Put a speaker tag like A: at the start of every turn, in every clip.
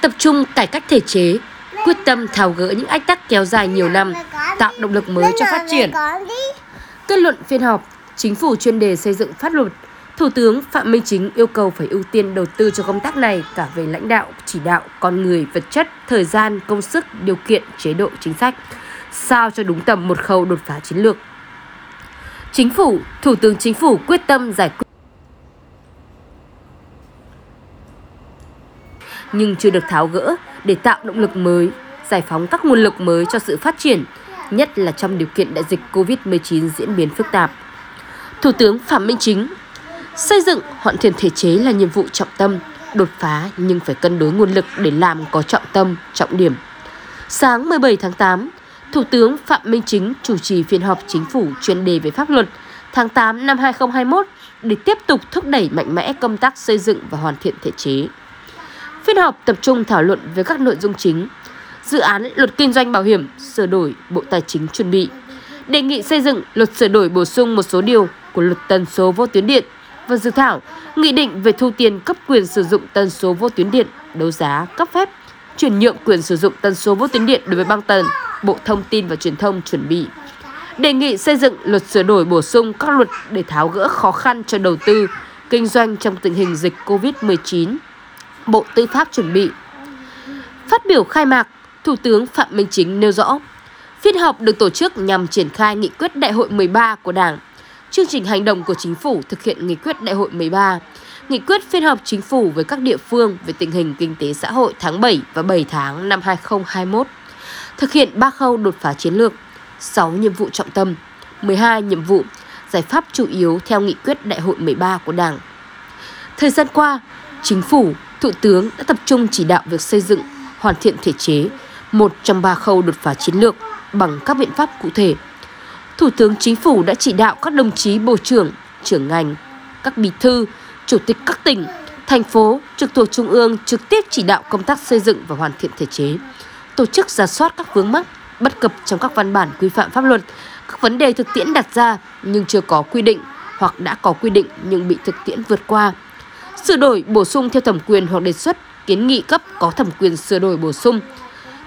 A: tập trung cải cách thể chế, quyết tâm tháo gỡ những ách tắc kéo dài nhiều năm, tạo động lực mới cho phát triển. Kết luận phiên họp, Chính phủ chuyên đề xây dựng pháp luật, Thủ tướng Phạm Minh Chính yêu cầu phải ưu tiên đầu tư cho công tác này cả về lãnh đạo, chỉ đạo, con người, vật chất, thời gian, công sức, điều kiện, chế độ, chính sách, sao cho đúng tầm một khâu đột phá chiến lược. Chính phủ, Thủ tướng Chính phủ quyết tâm giải quyết nhưng chưa được tháo gỡ để tạo động lực mới, giải phóng các nguồn lực mới cho sự phát triển, nhất là trong điều kiện đại dịch COVID-19 diễn biến phức tạp. Thủ tướng Phạm Minh Chính Xây dựng hoàn thiện thể chế là nhiệm vụ trọng tâm, đột phá nhưng phải cân đối nguồn lực để làm có trọng tâm, trọng điểm. Sáng 17 tháng 8, Thủ tướng Phạm Minh Chính chủ trì phiên họp chính phủ chuyên đề về pháp luật tháng 8 năm 2021 để tiếp tục thúc đẩy mạnh mẽ công tác xây dựng và hoàn thiện thể chế. Phiên họp tập trung thảo luận về các nội dung chính. Dự án luật kinh doanh bảo hiểm sửa đổi Bộ Tài chính chuẩn bị. Đề nghị xây dựng luật sửa đổi bổ sung một số điều của luật tần số vô tuyến điện và dự thảo nghị định về thu tiền cấp quyền sử dụng tần số vô tuyến điện, đấu giá, cấp phép, chuyển nhượng quyền sử dụng tần số vô tuyến điện đối với băng tần, Bộ Thông tin và Truyền thông chuẩn bị. Đề nghị xây dựng luật sửa đổi bổ sung các luật để tháo gỡ khó khăn cho đầu tư, kinh doanh trong tình hình dịch COVID-19 Bộ Tư pháp chuẩn bị. Phát biểu khai mạc, Thủ tướng Phạm Minh Chính nêu rõ, phiên họp được tổ chức nhằm triển khai nghị quyết đại hội 13 của Đảng, chương trình hành động của chính phủ thực hiện nghị quyết đại hội 13, nghị quyết phiên họp chính phủ với các địa phương về tình hình kinh tế xã hội tháng 7 và 7 tháng năm 2021, thực hiện 3 khâu đột phá chiến lược, 6 nhiệm vụ trọng tâm, 12 nhiệm vụ, giải pháp chủ yếu theo nghị quyết đại hội 13 của Đảng. Thời gian qua, chính phủ Thủ tướng đã tập trung chỉ đạo việc xây dựng, hoàn thiện thể chế, một trong ba khâu đột phá chiến lược bằng các biện pháp cụ thể. Thủ tướng Chính phủ đã chỉ đạo các đồng chí bộ trưởng, trưởng ngành, các bí thư, chủ tịch các tỉnh, thành phố trực thuộc trung ương trực tiếp chỉ đạo công tác xây dựng và hoàn thiện thể chế, tổ chức giả soát các vướng mắc, bất cập trong các văn bản quy phạm pháp luật, các vấn đề thực tiễn đặt ra nhưng chưa có quy định hoặc đã có quy định nhưng bị thực tiễn vượt qua sửa đổi bổ sung theo thẩm quyền hoặc đề xuất kiến nghị cấp có thẩm quyền sửa đổi bổ sung.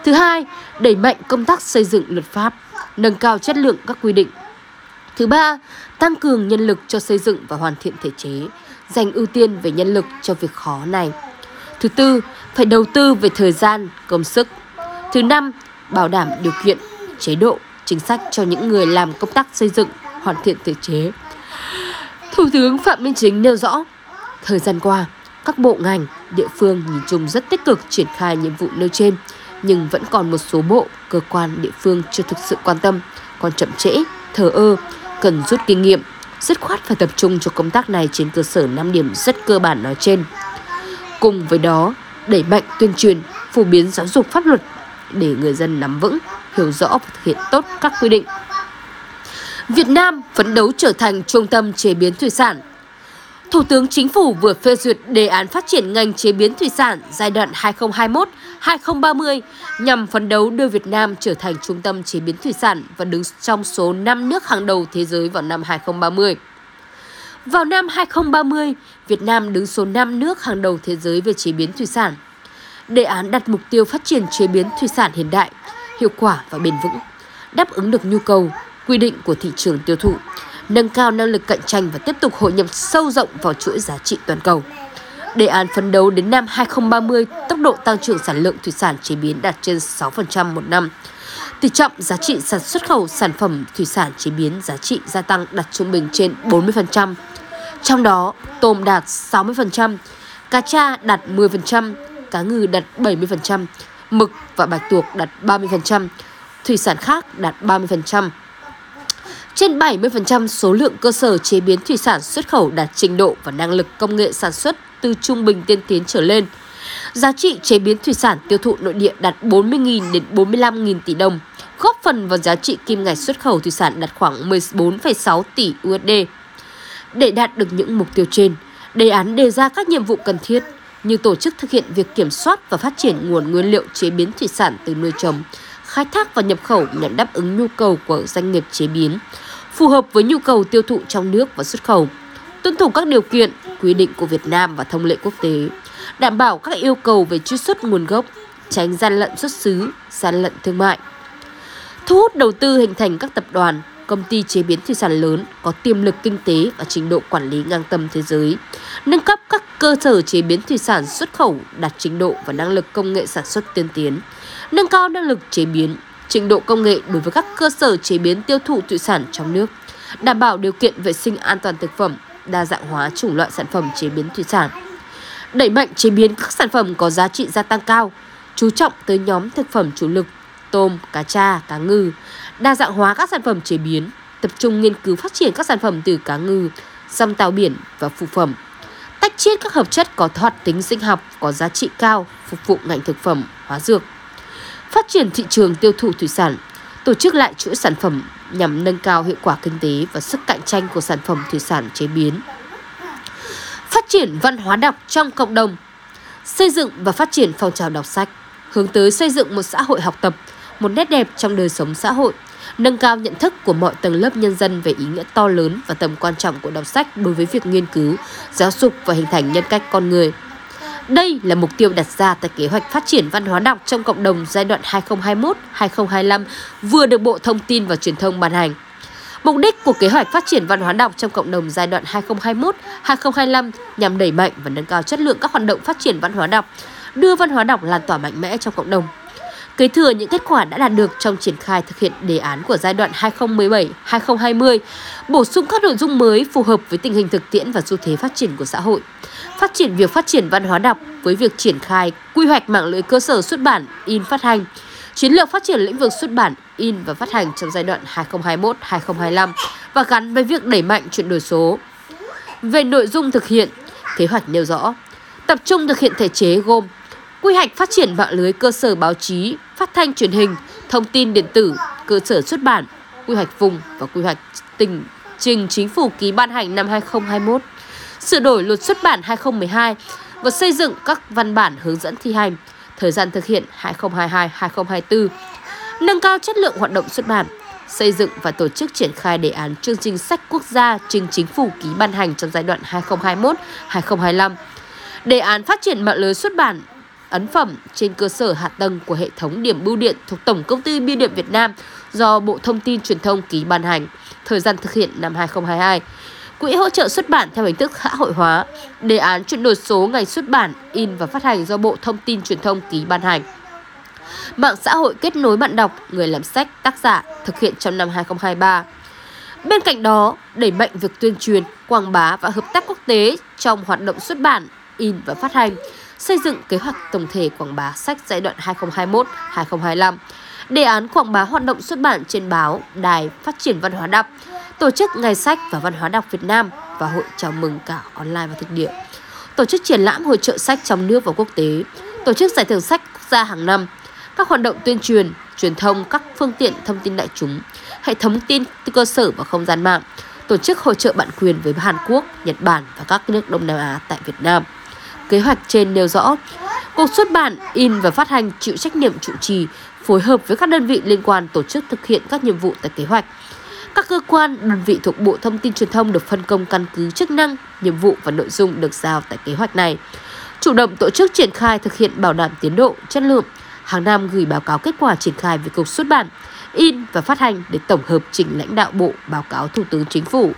A: Thứ hai, đẩy mạnh công tác xây dựng luật pháp, nâng cao chất lượng các quy định. Thứ ba, tăng cường nhân lực cho xây dựng và hoàn thiện thể chế, dành ưu tiên về nhân lực cho việc khó này. Thứ tư, phải đầu tư về thời gian, công sức. Thứ năm, bảo đảm điều kiện, chế độ, chính sách cho những người làm công tác xây dựng, hoàn thiện thể chế. Thủ tướng Phạm Minh Chính nêu rõ, Thời gian qua, các bộ ngành, địa phương nhìn chung rất tích cực triển khai nhiệm vụ nêu trên, nhưng vẫn còn một số bộ, cơ quan, địa phương chưa thực sự quan tâm, còn chậm trễ, thờ ơ, cần rút kinh nghiệm, dứt khoát phải tập trung cho công tác này trên cơ sở 5 điểm rất cơ bản nói trên. Cùng với đó, đẩy mạnh tuyên truyền, phổ biến giáo dục pháp luật để người dân nắm vững, hiểu rõ và thực hiện tốt các quy định. Việt Nam phấn đấu trở thành trung tâm chế biến thủy sản Thủ tướng Chính phủ vừa phê duyệt đề án phát triển ngành chế biến thủy sản giai đoạn 2021-2030 nhằm phấn đấu đưa Việt Nam trở thành trung tâm chế biến thủy sản và đứng trong số 5 nước hàng đầu thế giới vào năm 2030. Vào năm 2030, Việt Nam đứng số 5 nước hàng đầu thế giới về chế biến thủy sản. Đề án đặt mục tiêu phát triển chế biến thủy sản hiện đại, hiệu quả và bền vững, đáp ứng được nhu cầu, quy định của thị trường tiêu thụ, nâng cao năng lực cạnh tranh và tiếp tục hội nhập sâu rộng vào chuỗi giá trị toàn cầu. Đề án phấn đấu đến năm 2030, tốc độ tăng trưởng sản lượng thủy sản chế biến đạt trên 6% một năm. Tỷ trọng giá trị sản xuất khẩu sản phẩm thủy sản chế biến giá trị gia tăng đạt trung bình trên 40%. Trong đó, tôm đạt 60%, cá cha đạt 10%, cá ngừ đạt 70%, mực và bạch tuộc đạt 30%, thủy sản khác đạt 30%. Trên 70% số lượng cơ sở chế biến thủy sản xuất khẩu đạt trình độ và năng lực công nghệ sản xuất từ trung bình tiên tiến trở lên. Giá trị chế biến thủy sản tiêu thụ nội địa đạt 40.000 đến 45.000 tỷ đồng, góp phần vào giá trị kim ngạch xuất khẩu thủy sản đạt khoảng 14,6 tỷ USD. Để đạt được những mục tiêu trên, đề án đề ra các nhiệm vụ cần thiết như tổ chức thực hiện việc kiểm soát và phát triển nguồn nguyên liệu chế biến thủy sản từ nuôi trồng, khai thác và nhập khẩu nhằm đáp ứng nhu cầu của doanh nghiệp chế biến, phù hợp với nhu cầu tiêu thụ trong nước và xuất khẩu, tuân thủ các điều kiện, quy định của Việt Nam và thông lệ quốc tế, đảm bảo các yêu cầu về truy xuất nguồn gốc, tránh gian lận xuất xứ, gian lận thương mại. Thu hút đầu tư hình thành các tập đoàn, công ty chế biến thủy sản lớn có tiềm lực kinh tế và trình độ quản lý ngang tầm thế giới, nâng cấp các cơ sở chế biến thủy sản xuất khẩu đạt trình độ và năng lực công nghệ sản xuất tiên tiến, nâng cao năng lực chế biến, trình độ công nghệ đối với các cơ sở chế biến tiêu thụ thủy sản trong nước, đảm bảo điều kiện vệ sinh an toàn thực phẩm, đa dạng hóa chủng loại sản phẩm chế biến thủy sản. Đẩy mạnh chế biến các sản phẩm có giá trị gia tăng cao, chú trọng tới nhóm thực phẩm chủ lực tôm, cá cha, cá ngừ, đa dạng hóa các sản phẩm chế biến, tập trung nghiên cứu phát triển các sản phẩm từ cá ngừ, rong tàu biển và phụ phẩm. Tách chiết các hợp chất có hoạt tính sinh học có giá trị cao phục vụ ngành thực phẩm, hóa dược. Phát triển thị trường tiêu thụ thủy sản, tổ chức lại chuỗi sản phẩm nhằm nâng cao hiệu quả kinh tế và sức cạnh tranh của sản phẩm thủy sản chế biến. Phát triển văn hóa đọc trong cộng đồng, xây dựng và phát triển phong trào đọc sách, hướng tới xây dựng một xã hội học tập, một nét đẹp trong đời sống xã hội, nâng cao nhận thức của mọi tầng lớp nhân dân về ý nghĩa to lớn và tầm quan trọng của đọc sách đối với việc nghiên cứu, giáo dục và hình thành nhân cách con người. Đây là mục tiêu đặt ra tại kế hoạch phát triển văn hóa đọc trong cộng đồng giai đoạn 2021-2025 vừa được Bộ Thông tin và Truyền thông ban hành. Mục đích của kế hoạch phát triển văn hóa đọc trong cộng đồng giai đoạn 2021-2025 nhằm đẩy mạnh và nâng cao chất lượng các hoạt động phát triển văn hóa đọc, đưa văn hóa đọc lan tỏa mạnh mẽ trong cộng đồng kế thừa những kết quả đã đạt được trong triển khai thực hiện đề án của giai đoạn 2017-2020, bổ sung các nội dung mới phù hợp với tình hình thực tiễn và xu thế phát triển của xã hội. Phát triển việc phát triển văn hóa đọc với việc triển khai quy hoạch mạng lưới cơ sở xuất bản, in phát hành, chiến lược phát triển lĩnh vực xuất bản, in và phát hành trong giai đoạn 2021-2025 và gắn với việc đẩy mạnh chuyển đổi số. Về nội dung thực hiện, kế hoạch nêu rõ, tập trung thực hiện thể chế gồm quy hoạch phát triển mạng lưới cơ sở báo chí, phát thanh truyền hình, thông tin điện tử, cơ sở xuất bản, quy hoạch vùng và quy hoạch tỉnh trình chính phủ ký ban hành năm 2021, sửa đổi luật xuất bản 2012 và xây dựng các văn bản hướng dẫn thi hành, thời gian thực hiện 2022-2024, nâng cao chất lượng hoạt động xuất bản, xây dựng và tổ chức triển khai đề án chương trình sách quốc gia trình chính phủ ký ban hành trong giai đoạn 2021-2025. Đề án phát triển mạng lưới xuất bản ấn phẩm trên cơ sở hạ tầng của hệ thống điểm bưu điện thuộc Tổng công ty Bưu điện Việt Nam do Bộ Thông tin Truyền thông ký ban hành, thời gian thực hiện năm 2022. Quỹ hỗ trợ xuất bản theo hình thức xã hội hóa, đề án chuyển đổi số ngành xuất bản, in và phát hành do Bộ Thông tin Truyền thông ký ban hành. Mạng xã hội kết nối bạn đọc, người làm sách, tác giả thực hiện trong năm 2023. Bên cạnh đó, đẩy mạnh việc tuyên truyền, quảng bá và hợp tác quốc tế trong hoạt động xuất bản, in và phát hành, xây dựng kế hoạch tổng thể quảng bá sách giai đoạn 2021-2025, đề án quảng bá hoạt động xuất bản trên báo, đài, phát triển văn hóa đọc, tổ chức Ngày sách và Văn hóa đọc Việt Nam và hội chào mừng cả online và thực địa, tổ chức triển lãm hội trợ sách trong nước và quốc tế, tổ chức giải thưởng sách quốc gia hàng năm, các hoạt động tuyên truyền, truyền thông các phương tiện thông tin đại chúng, hệ thống tin cơ sở và không gian mạng, tổ chức hội trợ bản quyền với Hàn Quốc, Nhật Bản và các nước Đông Nam Á tại Việt Nam. Kế hoạch trên nêu rõ, Cục xuất bản, in và phát hành chịu trách nhiệm chủ trì, phối hợp với các đơn vị liên quan tổ chức thực hiện các nhiệm vụ tại kế hoạch. Các cơ quan, đơn vị thuộc Bộ Thông tin Truyền thông được phân công căn cứ chức năng, nhiệm vụ và nội dung được giao tại kế hoạch này. Chủ động tổ chức triển khai thực hiện bảo đảm tiến độ, chất lượng, hàng năm gửi báo cáo kết quả triển khai về Cục xuất bản, in và phát hành để tổng hợp trình lãnh đạo Bộ báo cáo Thủ tướng Chính phủ.